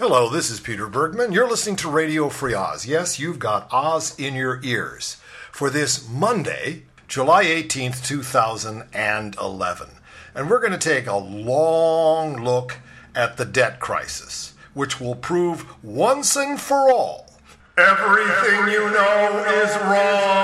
Hello, this is Peter Bergman. You're listening to Radio Free Oz. Yes, you've got Oz in your ears for this Monday, July 18th, 2011. And we're going to take a long look at the debt crisis, which will prove once and for all everything you know is wrong.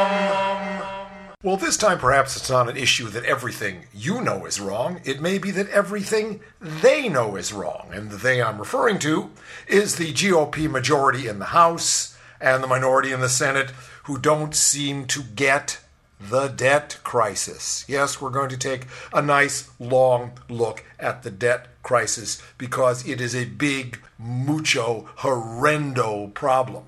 Well, this time perhaps it's not an issue that everything you know is wrong. It may be that everything they know is wrong. And the they I'm referring to is the GOP majority in the House and the minority in the Senate who don't seem to get the debt crisis. Yes, we're going to take a nice long look at the debt crisis because it is a big, mucho, horrendo problem.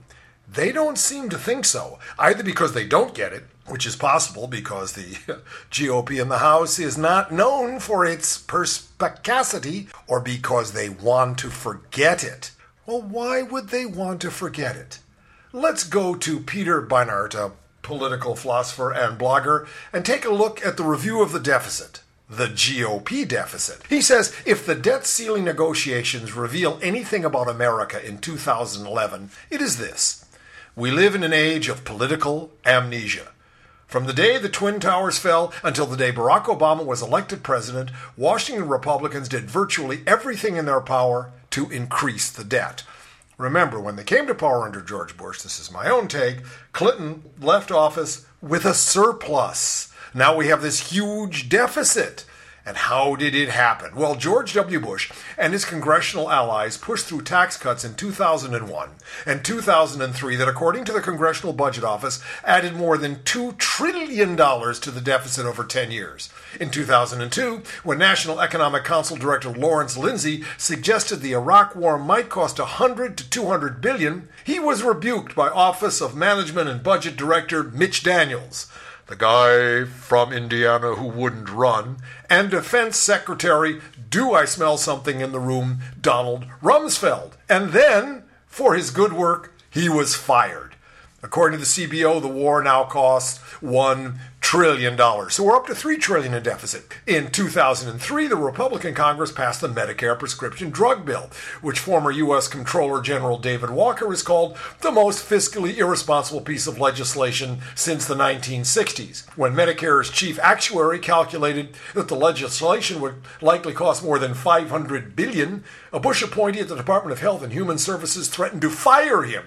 They don't seem to think so, either because they don't get it which is possible because the GOP in the House is not known for its perspicacity or because they want to forget it. Well, why would they want to forget it? Let's go to Peter Beinart, a political philosopher and blogger, and take a look at the review of the deficit. The GOP deficit. He says if the debt ceiling negotiations reveal anything about America in 2011, it is this. We live in an age of political amnesia. From the day the Twin Towers fell until the day Barack Obama was elected president, Washington Republicans did virtually everything in their power to increase the debt. Remember, when they came to power under George Bush, this is my own take, Clinton left office with a surplus. Now we have this huge deficit. And how did it happen? Well, George W. Bush and his congressional allies pushed through tax cuts in 2001 and 2003 that, according to the Congressional Budget Office, added more than $2 trillion to the deficit over 10 years. In 2002, when National Economic Council Director Lawrence Lindsey suggested the Iraq War might cost 100 to 200 billion, he was rebuked by Office of Management and Budget Director Mitch Daniels the guy from Indiana who wouldn't run, and Defense Secretary, do I smell something in the room, Donald Rumsfeld. And then, for his good work, he was fired. According to the CBO, the war now costs one trillion dollars. So we're up to three trillion in deficit. In 2003, the Republican Congress passed the Medicare prescription drug bill, which former U.S. Comptroller General David Walker has called the most fiscally irresponsible piece of legislation since the 1960s. When Medicare's chief actuary calculated that the legislation would likely cost more than 500 billion, a Bush appointee at the Department of Health and Human Services threatened to fire him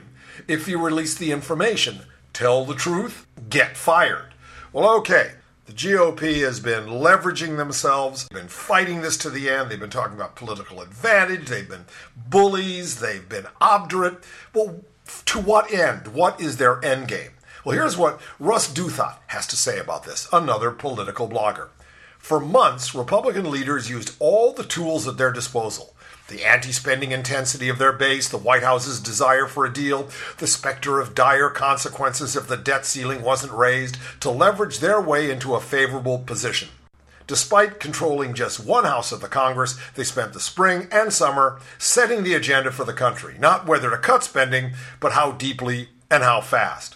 if he released the information. Tell the truth, get fired. Well, okay. The GOP has been leveraging themselves, been fighting this to the end. They've been talking about political advantage. They've been bullies. They've been obdurate. Well, to what end? What is their end game? Well, here's what Ross Douthat has to say about this, another political blogger. For months, Republican leaders used all the tools at their disposal the anti spending intensity of their base, the White House's desire for a deal, the specter of dire consequences if the debt ceiling wasn't raised, to leverage their way into a favorable position. Despite controlling just one house of the Congress, they spent the spring and summer setting the agenda for the country, not whether to cut spending, but how deeply and how fast.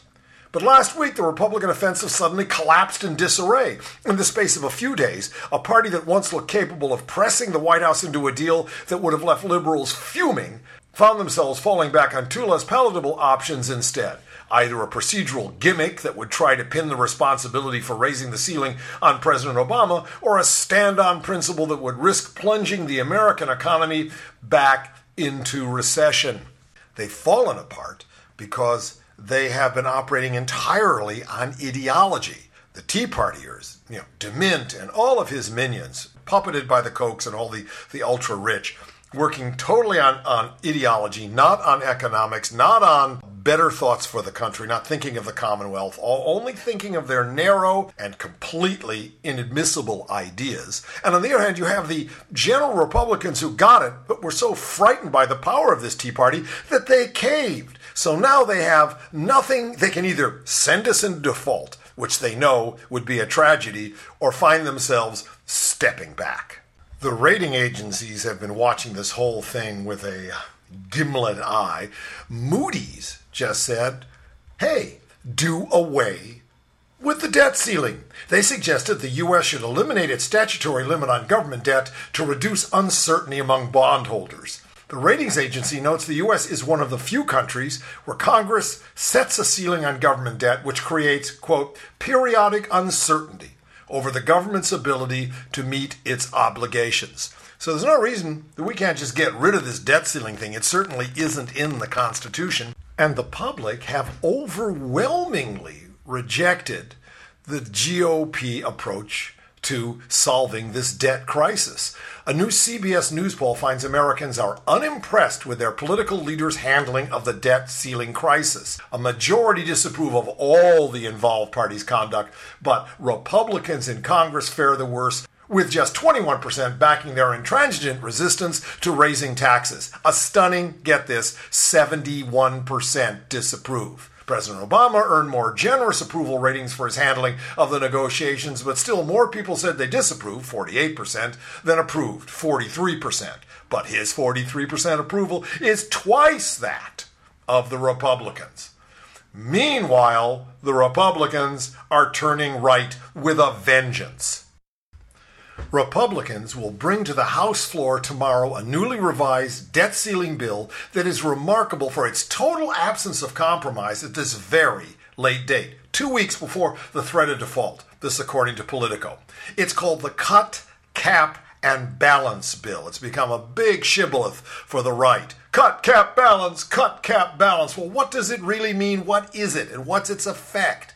But last week, the Republican offensive suddenly collapsed in disarray. In the space of a few days, a party that once looked capable of pressing the White House into a deal that would have left liberals fuming found themselves falling back on two less palatable options instead. Either a procedural gimmick that would try to pin the responsibility for raising the ceiling on President Obama, or a stand on principle that would risk plunging the American economy back into recession. They've fallen apart because they have been operating entirely on ideology. The Tea Partiers, you know, DeMint and all of his minions, puppeted by the Kochs and all the, the ultra rich, working totally on, on ideology, not on economics, not on better thoughts for the country, not thinking of the Commonwealth, all, only thinking of their narrow and completely inadmissible ideas. And on the other hand, you have the general Republicans who got it, but were so frightened by the power of this Tea Party that they caved. So now they have nothing. They can either send us into default, which they know would be a tragedy, or find themselves stepping back. The rating agencies have been watching this whole thing with a gimlet eye. Moody's just said, hey, do away with the debt ceiling. They suggested the U.S. should eliminate its statutory limit on government debt to reduce uncertainty among bondholders. The ratings agency notes the U.S. is one of the few countries where Congress sets a ceiling on government debt, which creates, quote, periodic uncertainty over the government's ability to meet its obligations. So there's no reason that we can't just get rid of this debt ceiling thing. It certainly isn't in the Constitution. And the public have overwhelmingly rejected the GOP approach to solving this debt crisis. A new CBS News poll finds Americans are unimpressed with their political leaders' handling of the debt ceiling crisis. A majority disapprove of all the involved parties' conduct, but Republicans in Congress fare the worst. With just 21% backing their intransigent resistance to raising taxes. A stunning, get this, 71% disapprove. President Obama earned more generous approval ratings for his handling of the negotiations, but still more people said they disapproved, 48%, than approved, 43%. But his 43% approval is twice that of the Republicans. Meanwhile, the Republicans are turning right with a vengeance. Republicans will bring to the House floor tomorrow a newly revised debt ceiling bill that is remarkable for its total absence of compromise at this very late date, two weeks before the threat of default. This, according to Politico. It's called the Cut, Cap, and Balance Bill. It's become a big shibboleth for the right. Cut, cap, balance, cut, cap, balance. Well, what does it really mean? What is it? And what's its effect?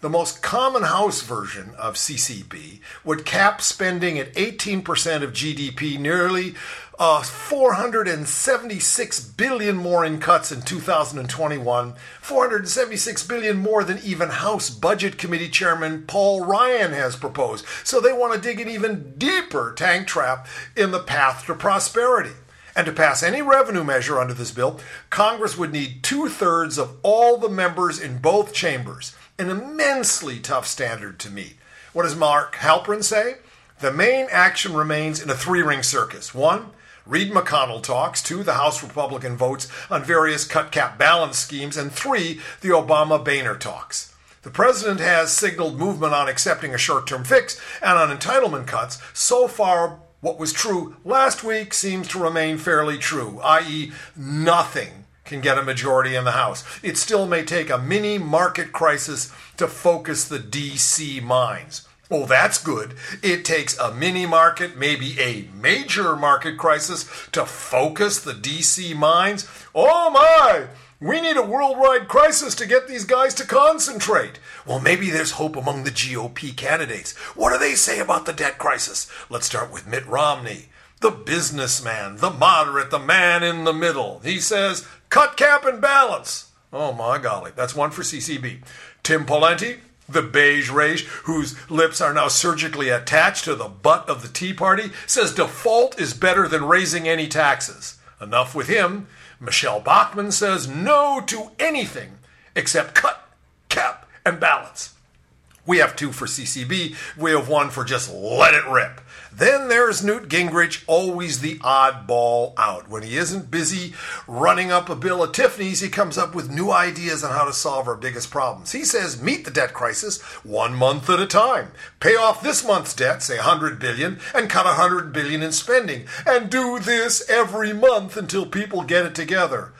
The most common house version of CCB would cap spending at 18% of GDP, nearly uh, 476 billion more in cuts in 2021, 476 billion more than even House Budget Committee Chairman Paul Ryan has proposed. So they want to dig an even deeper tank trap in the path to prosperity. And to pass any revenue measure under this bill, Congress would need two thirds of all the members in both chambers an immensely tough standard to meet. What does Mark Halperin say? The main action remains in a three ring circus. One, Reid McConnell talks. Two, the House Republican votes on various cut cap balance schemes. And three, the Obama Boehner talks. The president has signaled movement on accepting a short term fix and on entitlement cuts. So far, what was true last week seems to remain fairly true, i.e., nothing can get a majority in the House. It still may take a mini market crisis to focus the DC minds. Oh, that's good. It takes a mini market, maybe a major market crisis to focus the DC minds. Oh my! We need a worldwide crisis to get these guys to concentrate. Well, maybe there's hope among the GOP candidates. What do they say about the debt crisis? Let's start with Mitt Romney, the businessman, the moderate, the man in the middle. He says Cut, cap, and balance. Oh my golly, that's one for CCB. Tim Pawlenty, the beige rage, whose lips are now surgically attached to the butt of the Tea Party, says default is better than raising any taxes. Enough with him. Michele Bachmann says no to anything except cut, cap, and balance. We have two for CCB. We have one for just let it rip. Then there's Newt Gingrich, always the oddball out. When he isn't busy running up a bill at Tiffany's, he comes up with new ideas on how to solve our biggest problems. He says meet the debt crisis one month at a time. Pay off this month's debt, say 100 billion, and cut 100 billion in spending. And do this every month until people get it together.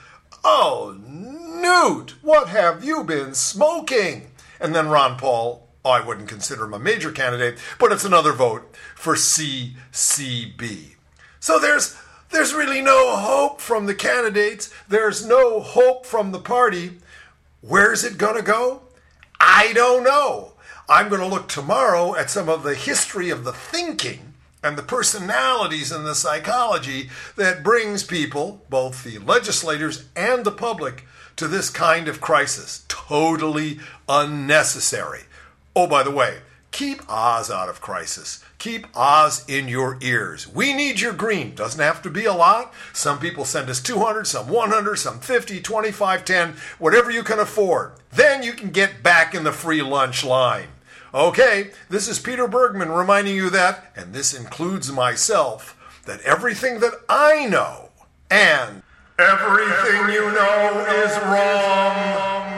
Oh, Newt, what have you been smoking? And then Ron Paul I wouldn't consider him a major candidate, but it's another vote for CCB. So there's there's really no hope from the candidates. There's no hope from the party. Where's it going to go? I don't know. I'm going to look tomorrow at some of the history of the thinking and the personalities and the psychology that brings people, both the legislators and the public, to this kind of crisis. Totally unnecessary. Oh, by the way, keep Oz out of crisis. Keep Oz in your ears. We need your green. Doesn't have to be a lot. Some people send us 200, some 100, some 50, 25, 10, whatever you can afford. Then you can get back in the free lunch line. Okay, this is Peter Bergman reminding you that, and this includes myself, that everything that I know and everything you know is wrong.